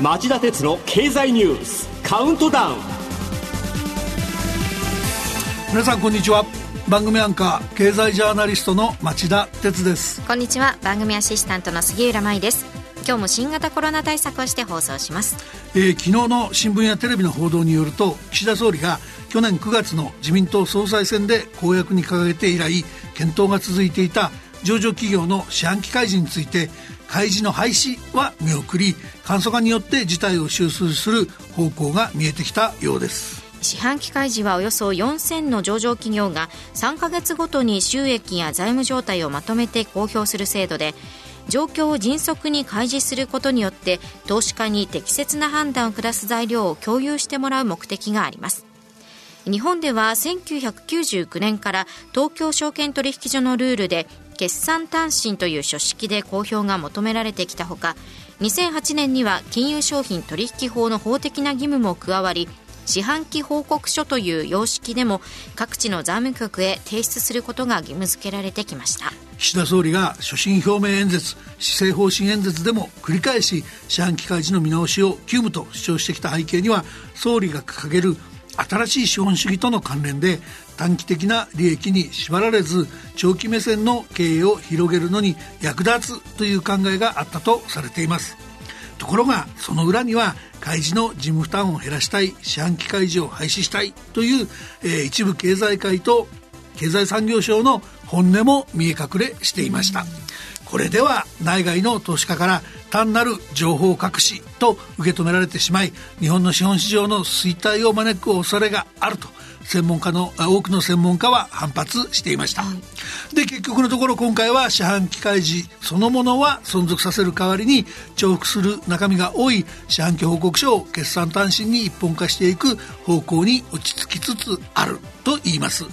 町田鉄の経済ニュースカウントダウン。皆さんこんにちは。番組アンカー経済ジャーナリストの町田鉄です。こんにちは。番組アシスタントの杉浦舞です。今日も新型コロナ対策をして放送します、えー、昨日の新聞やテレビの報道によると岸田総理が去年9月の自民党総裁選で公約に掲げて以来検討が続いていた上場企業の四半期開示について開示の廃止は見送り簡素化によって事態を収拾する方向が見えてきたようです。四半期開示はおよそ4000の上場企業が3ヶ月ごとに収益や財務状態をまとめて公表する制度で状況を迅速に開示することによって投資家に適切な判断を下す材料を共有してもらう目的があります。日本では1999年から東京証券取引所のルールで決算単身という書式で公表が求められてきたほか2008年には金融商品取引法の法的な義務も加わり四半期報告書という様式でも各地の財務局へ提出することが義務付けられてきました。岸田総理が所信表明演説施政方針演説でも繰り返し四半期開示の見直しを急務と主張してきた背景には総理が掲げる新しい資本主義との関連で短期的な利益に縛られず長期目線の経営を広げるのに役立つという考えがあったとされています。ところがその裏には開示の事務負担を減らしたい四半期開示を廃止したいという、えー、一部経済界と経済産業省の本音も見え隠れしていました。これでは内外の投資家から単なる情報隠しと受け止められてしまい日本の資本市場の衰退を招く恐れがあると専門家の多くの専門家は反発していました、はい、で結局のところ今回は四半期開示そのものは存続させる代わりに重複する中身が多い四半期報告書を決算単身に一本化していく方向に落ち着きつつあると言います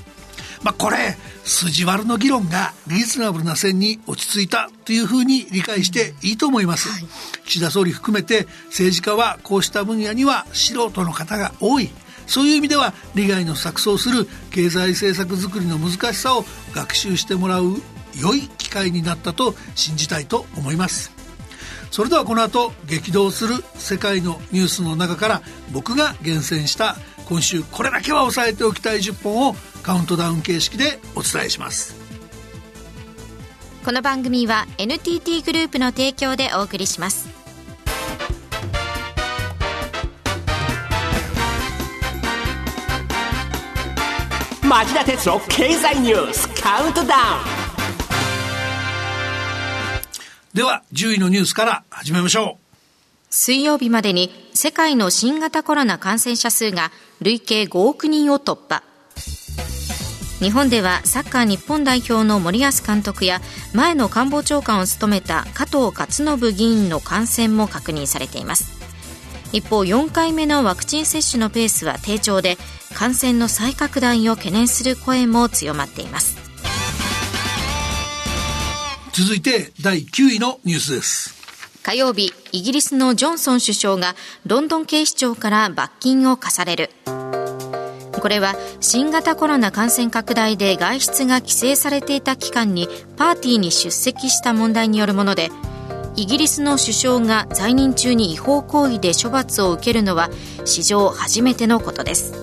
まあ、これ筋悪の議論がリーズナブルな線に落ち着いたというふうに理解していいと思います、はい、岸田総理含めて政治家はこうした分野には素人の方が多い。そういう意味では利害の錯綜する経済政策づくりの難しさを学習してもらう良い機会になったと信じたいと思います。それではこの後激動する世界のニュースの中から僕が厳選した今週これだけは押さえておきたい10本をカウントダウン形式でお伝えします。この番組は NTT グループの提供でお送りします。町田鉄の経済ニュースカウントダウン。では10位のニュースから始めましょう。水曜日までに世界の新型コロナ感染者数が累計5億人を突破日本ではサッカー日本代表の森保監督や前の官房長官を務めた加藤勝信議員の感染も確認されています。一方4回目のワクチン接種のペースは低調で感染の再拡大を懸念する声も強まっています。続いて第9位のニュースです。火曜日イギリスのジョンソン首相がロンドン警視庁から罰金を課されるこれは新型コロナ感染拡大で外出が規制されていた期間にパーティーに出席した問題によるものでイギリスの首相が在任中に違法行為で処罰を受けるのは史上初めてのことです。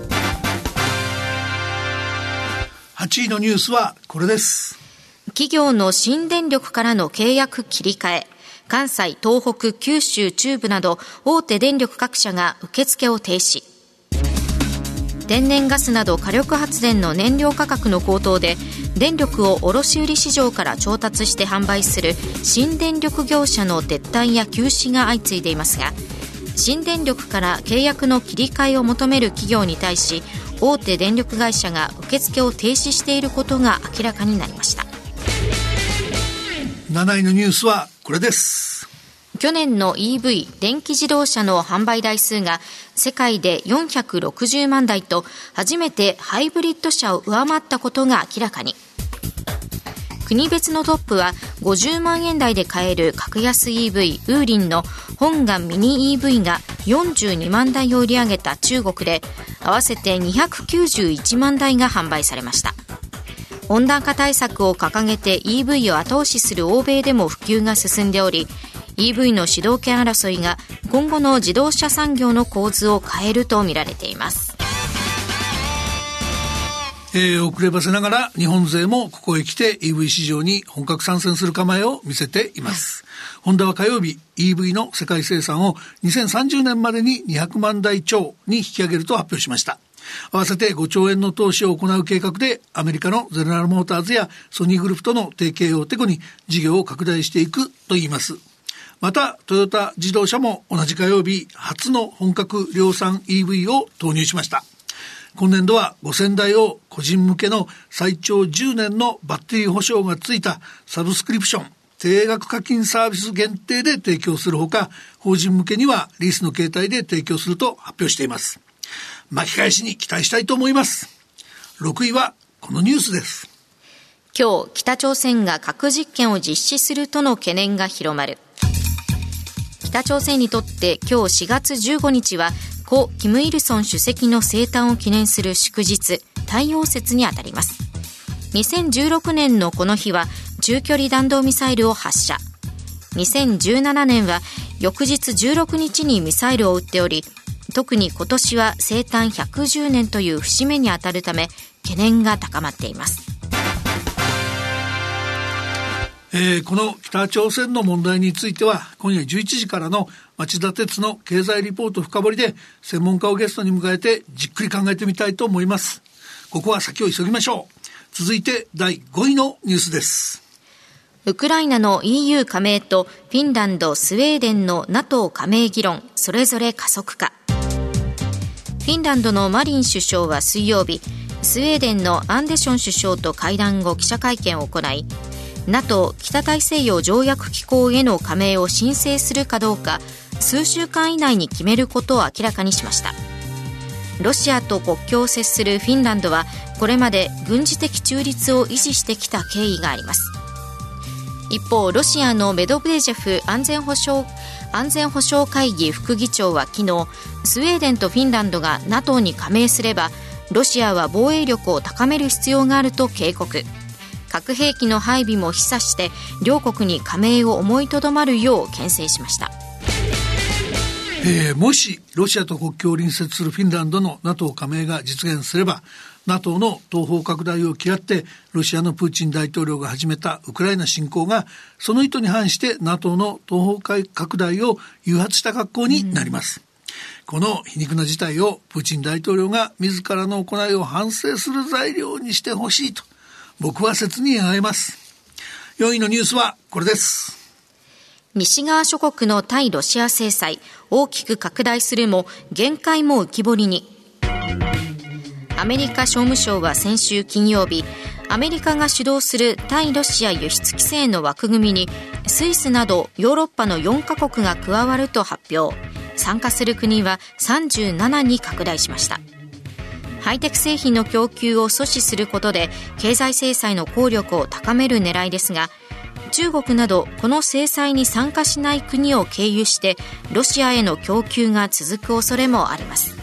8位のニュースはこれです。企業の新電力からの契約切り替え関西、東北、九州、中部など大手電力各社が受付を停止天然ガスなど火力発電の燃料価格の高騰で電力を卸売市場から調達して販売する新電力業者の撤退や休止が相次いでいますが新電力から契約の切り替えを求める企業に対し大手電力会社が受付を停止していることが明らかになりました。7位のニュースはこれです。去年の EV 電気自動車の販売台数が世界で460万台と初めてハイブリッド車を上回ったことが明らかに。国別のトップは50万円台で買える格安 EV ウーリンの本願ミニ EV が42万台を売り上げた中国で合わせて291万台が販売されました。温暖化対策を掲げて EV を後押しする欧米でも普及が進んでおり EV の主導権争いが今後の自動車産業の構図を変えるとみられていますえー、遅ればせながら日本勢もここへ来て EV 市場に本格参戦する構えを見せています。ホンダは火曜日 EV の世界生産を2030年までに200万台超に引き上げると発表しました。合わせて5兆円の投資を行う計画でアメリカのゼネラルモーターズやソニーグループとの提携をてこに事業を拡大していくと言います。また、トヨタ自動車も同じ火曜日、初の本格量産 EV を投入しました。今年度は5000台を個人向けの最長10年のバッテリー保証がついたサブスクリプション、定額課金サービス限定で提供するほか、法人向けにはリースの形態で提供すると発表しています。巻き返しに期待したいと思います。6位はこのニュースです。今日、北朝鮮が核実験を実施するとの懸念が広まる。北朝鮮にとって今日4月15日は故キム・イルソン主席の生誕を記念する祝日太陽節にあたります。2016年のこの日は中距離弾道ミサイルを発射。2017年は翌日16日にミサイルを撃っており特に今年は生誕110年という節目にあたるため懸念が高まっています。えー、この北朝鮮の問題については今夜11時からの町田鉄の経済リポート深掘りで専門家をゲストに迎えてじっくり考えてみたいと思います。ここは先を急ぎましょう。続いて第5位のニュースです。ウクライナの EU 加盟とフィンランド、スウェーデンの NATO 加盟議論それぞれ加速化。フィンランドのマリン首相は水曜日スウェーデンのアンデション首相と会談後記者会見を行い NATO 北大西洋条約機構への加盟を申請するかどうか数週間以内に決めることを明らかにしました。ロシアと国境を接するフィンランドはこれまで軍事的中立を維持してきた経緯があります。一方ロシアのメドベージェフ安全保障安全保障会議副議長は昨日スウェーデンとフィンランドが NATO に加盟すればロシアは防衛力を高める必要があると警告。核兵器の配備も示唆して両国に加盟を思いとどまるよう牽制しました。えー、もしロシアと国境を隣接するフィンランドの NATO 加盟が実現すれば NATO の東方拡大を嫌ってロシアのプーチン大統領が始めたウクライナ侵攻がその意図に反して NATO の東方拡大を誘発した格好になります。うんこの皮肉な事態をプーチン大統領が自らの行いを反省する材料にしてほしいと僕は切に願います。4位のニュースはこれです。西側諸国の対ロシア制裁大きく拡大するも限界も浮き彫りにアメリカ商務省は先週金曜日アメリカが主導する対ロシア輸出規制の枠組みにスイスなどヨーロッパの4カ国が加わると発表参加する国は37に拡大しましたハイテク製品の供給を阻止することで経済制裁の効力を高める狙いですが中国などこの制裁に参加しない国を経由してロシアへの供給が続く恐れもあります。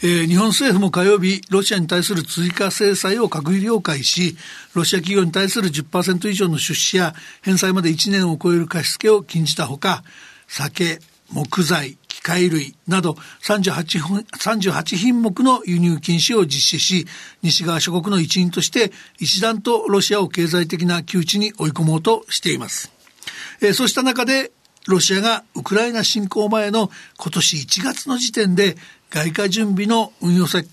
えー、日本政府も火曜日、ロシアに対する追加制裁を閣議了解し、ロシア企業に対する10%以上の出資や返済まで1年を超える貸付を禁じたほか、酒、木材、機械類など 38, 38品目の輸入禁止を実施し、西側諸国の一員として一段とロシアを経済的な窮地に追い込もうとしています。えー、そうした中で、ロシアがウクライナ侵攻前の今年1月の時点で外貨準備の運用先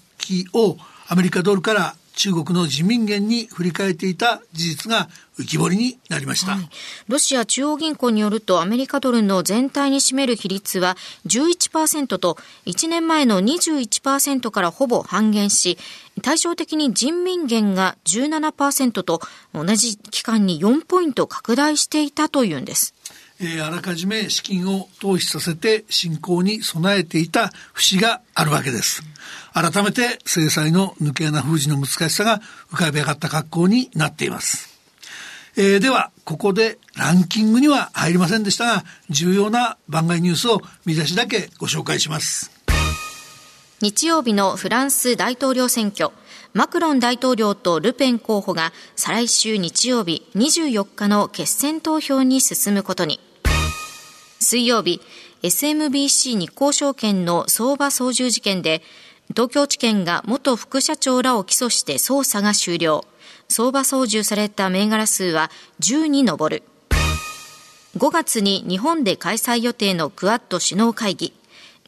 をアメリカドルから中国の人民元に振り替えていた事実が浮き彫りになりました、はい、ロシア中央銀行によるとアメリカドルの全体に占める比率は11%と1年前の21%からほぼ半減し対照的に人民元が17%と同じ期間に4ポイント拡大していたというんです。えー、あらかじめ資金を投資させて侵攻に備えていた節があるわけです。改めて制裁の抜け穴封じの難しさが浮かび上がった格好になっています。えー、では、ここでランキングには入りませんでしたが、重要な番外ニュースを見出しだけご紹介します。日曜日のフランス大統領選挙マクロン大統領とルペン候補が再来週日曜日24日の決選投票に進むことに。水曜日 SMBC 日興証券の相場操縦事件で東京地検が元副社長らを起訴して捜査が終了。相場操縦された銘柄数は10に上る。5月に日本で開催予定のクアッド首脳会議。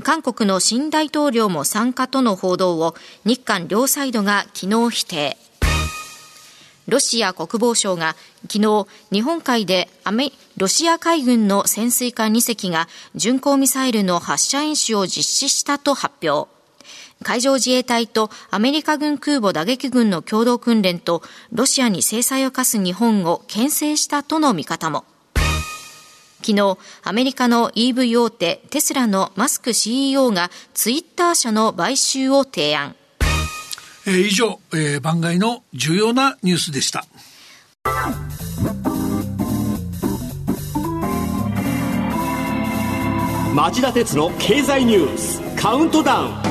韓国の新大統領も参加との報道を日韓両サイドが昨日否定。ロシア国防省が昨日日本海でアメロシア海軍の潜水艦2隻が巡航ミサイルの発射演習を実施したと発表。海上自衛隊とアメリカ軍空母打撃軍の共同訓練とロシアに制裁を科す日本を牽制したとの見方も。昨日、アメリカの EV 大手テスラのマスク CEO がツイッター社の買収を提案。えー、以上、えー、番外の重要なニュースでした。町田鉄の経済ニュースカウントダウン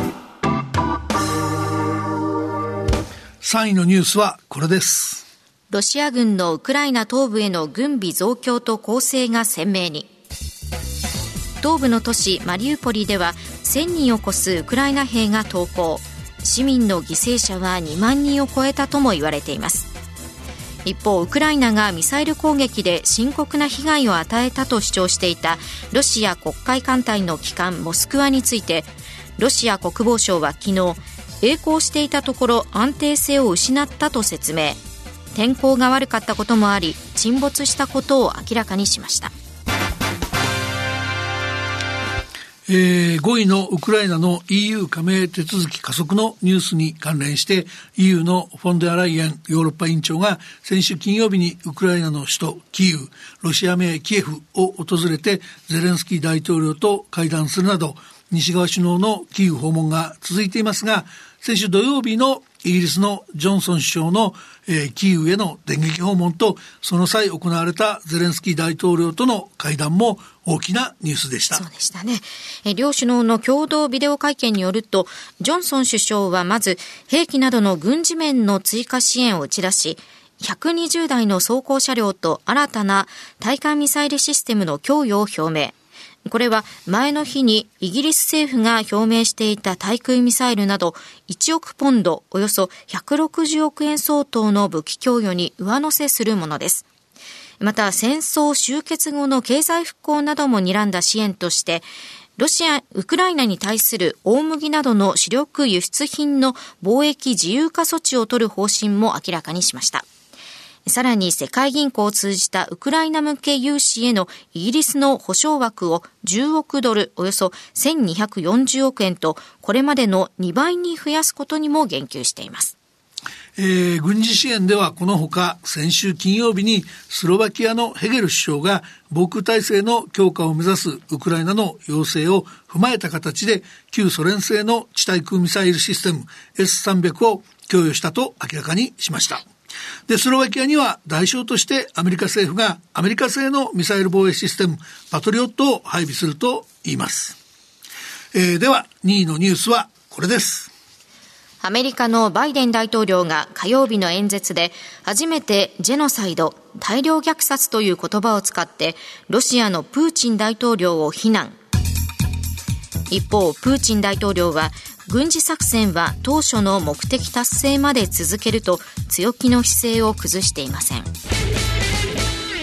3位のニュースはこれですロシア軍のウクライナ東部への軍備増強と攻勢が鮮明に。東部の都市マリウポリでは1000人を超すウクライナ兵が投降。市民の犠牲者は2万人を超えたとも言われています。一方ウクライナがミサイル攻撃で深刻な被害を与えたと主張していたロシア黒海艦隊の旗艦モスクワについてロシア国防省は昨日曳航していたところ安定性を失ったと説明。天候が悪かったこともあり沈没したことを明らかにしました。えー、5位のウクライナの EU 加盟手続き加速のニュースに関連して EU のフォンデアライエンヨーロッパ委員長が先週金曜日にウクライナの首都キーウロシア名キエフを訪れてゼレンスキー大統領と会談するなど西側首脳のキーウ訪問が続いていますが先週土曜日のイギリスのジョンソン首相の、えー、キーウへの電撃訪問とその際行われたゼレンスキー大統領との会談も大きなニュースでした。そうでしたね。え両首脳の共同ビデオ会見によると、ジョンソン首相はまず兵器などの軍事面の追加支援を打ち出し、120台の装甲車両と新たな対艦ミサイルシステムの供与を表明。これは前の日にイギリス政府が表明していた対空ミサイルなど1億ポンドおよそ160億円相当の武器供与に上乗せするものです。また戦争終結後の経済復興なども睨んだ支援としてロシア、ウクライナに対する大麦などの主力輸出品の貿易自由化措置を取る方針も明らかにしました。さらに世界銀行を通じたウクライナ向け融資へのイギリスの保証枠を10億ドル、およそ1240億円と、これまでの2倍に増やすことにも言及しています。えー、軍事支援ではこのほか先週金曜日にスロバキアのヘゲル首相が防空体制の強化を目指すウクライナの要請を踏まえた形で旧ソ連製の地対空ミサイルシステム S300 を供与したと明らかにしました。で、スロバキアには代償としてアメリカ政府がアメリカ製のミサイル防衛システムパトリオットを配備すると言います。えー、では、2位のニュースはこれです。アメリカのバイデン大統領が火曜日の演説で初めてジェノサイド、大量虐殺という言葉を使ってロシアのプーチン大統領を非難。一方、プーチン大統領は軍事作戦は当初の目的達成まで続けると強気の姿勢を崩していません。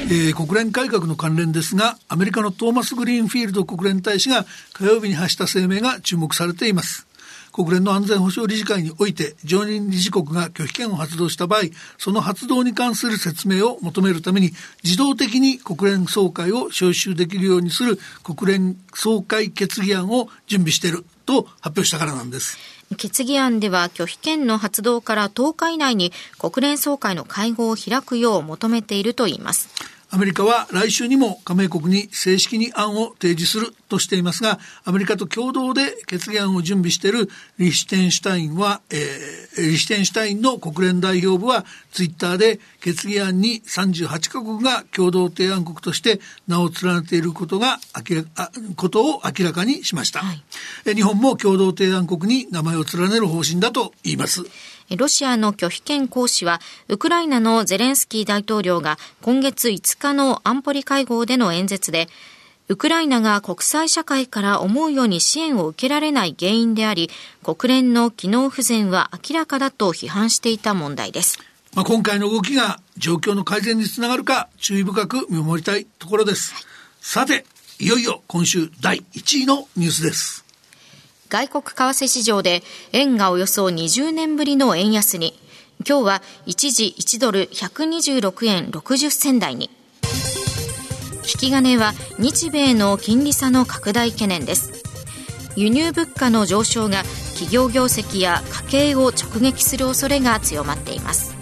えー、国連改革の関連ですがアメリカのトーマス・グリーンフィールド国連大使が火曜日に発した声明が注目されています国連の安全保障理事会において常任理事国が拒否権を発動した場合その発動に関する説明を求めるために自動的に国連総会を招集できるようにする国連総会決議案を準備していると発表したからなんです。決議案では拒否権の発動から10日以内に国連総会の会合を開くよう求めているといいます。アメリカは来週にも加盟国に正式に案を提示するとしていますが、アメリカと共同で決議案を準備しているリヒテンシュタインは、えー、リヒテンシュタインの国連代表部はツイッターで決議案に38カ国が共同提案国として名を連ねていることが明らか、ことを明らかにしました。はい、日本も共同提案国に名前を連ねる方針だと言います。ロシアの拒否権行使は、ウクライナのゼレンスキー大統領が今月5日の安保理会合での演説で、ウクライナが国際社会から思うように支援を受けられない原因であり、国連の機能不全は明らかだと批判していた問題です。まあ、今回の動きが状況の改善につながるか注意深く見守りたいところです。はい、さて、いよいよ今週第1位のニュースです。外国為替市場で円がおよそ20年ぶりの円安に、今日は一時1ドル126円60銭台に。引き金は日米の金利差の拡大懸念です。輸入物価の上昇が企業業績や家計を直撃する恐れが強まっています。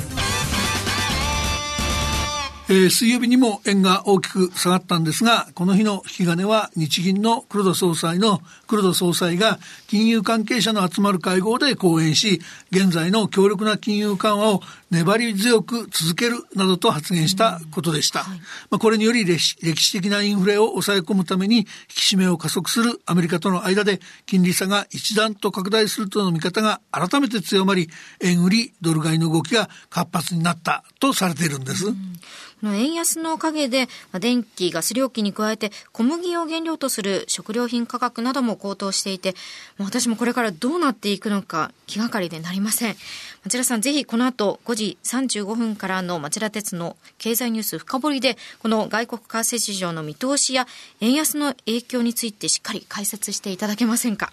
えー、水曜日にも円が大きく下がったんですが、この日の引き金は日銀の黒田総裁の、黒田総裁が金融関係者の集まる会合で講演し、現在の強力な金融緩和を粘り強く続けるなどと発言したことでした。はい、まあ、これにより歴史的なインフレを抑え込むために引き締めを加速するアメリカとの間で金利差が一段と拡大するとの見方が改めて強まり、円売りドル買いの動きが活発になったとされているんです。うんの円安の陰で、まあ、電気、ガス料金に加えて小麦を原料とする食料品価格なども高騰していて、まあ、私もこれからどうなっていくのか気がかりでなりません。町田さん、ぜひこの後5時35分からの町田鉄の経済ニュース深掘りで、この外国為替市場の見通しや円安の影響についてしっかり解説していただけませんか？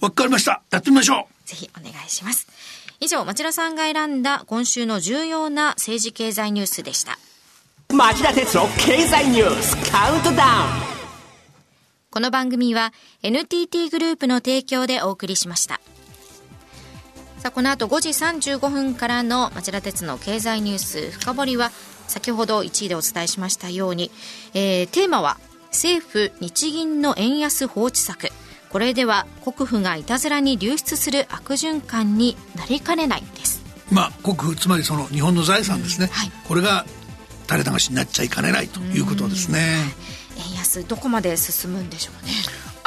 わかりました。やってみましょう。ぜひお願いします。以上、町田さんが選んだ今週の重要な政治経済ニュースでした。町田哲郎経済ニュースカウントダウン。この番組は NTT グループの提供でお送りしました。さあこの後5時35分からの町田鉄の経済ニュース。深掘りは先ほど1位でお伝えしましたように、えー、テーマは政府日銀の円安放置策。これでは国府がいたずらに流出する悪循環になりかねないです。まあ国府つまりその日本の財産ですね、うんはい、これが垂れ流しになっちゃいかねないということですね。円安どこまで進むんでしょうね。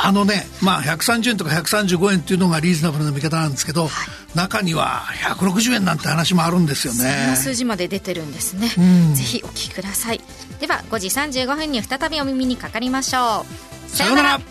あのね、まあ、130円とか135円っていうのがリーズナブルな見方なんですけど、はい、中には160円なんて話もあるんですよね。数字まで出てるんですね。ぜひお聞きください。では、5時35分に再びお耳にかかりましょう。さようなら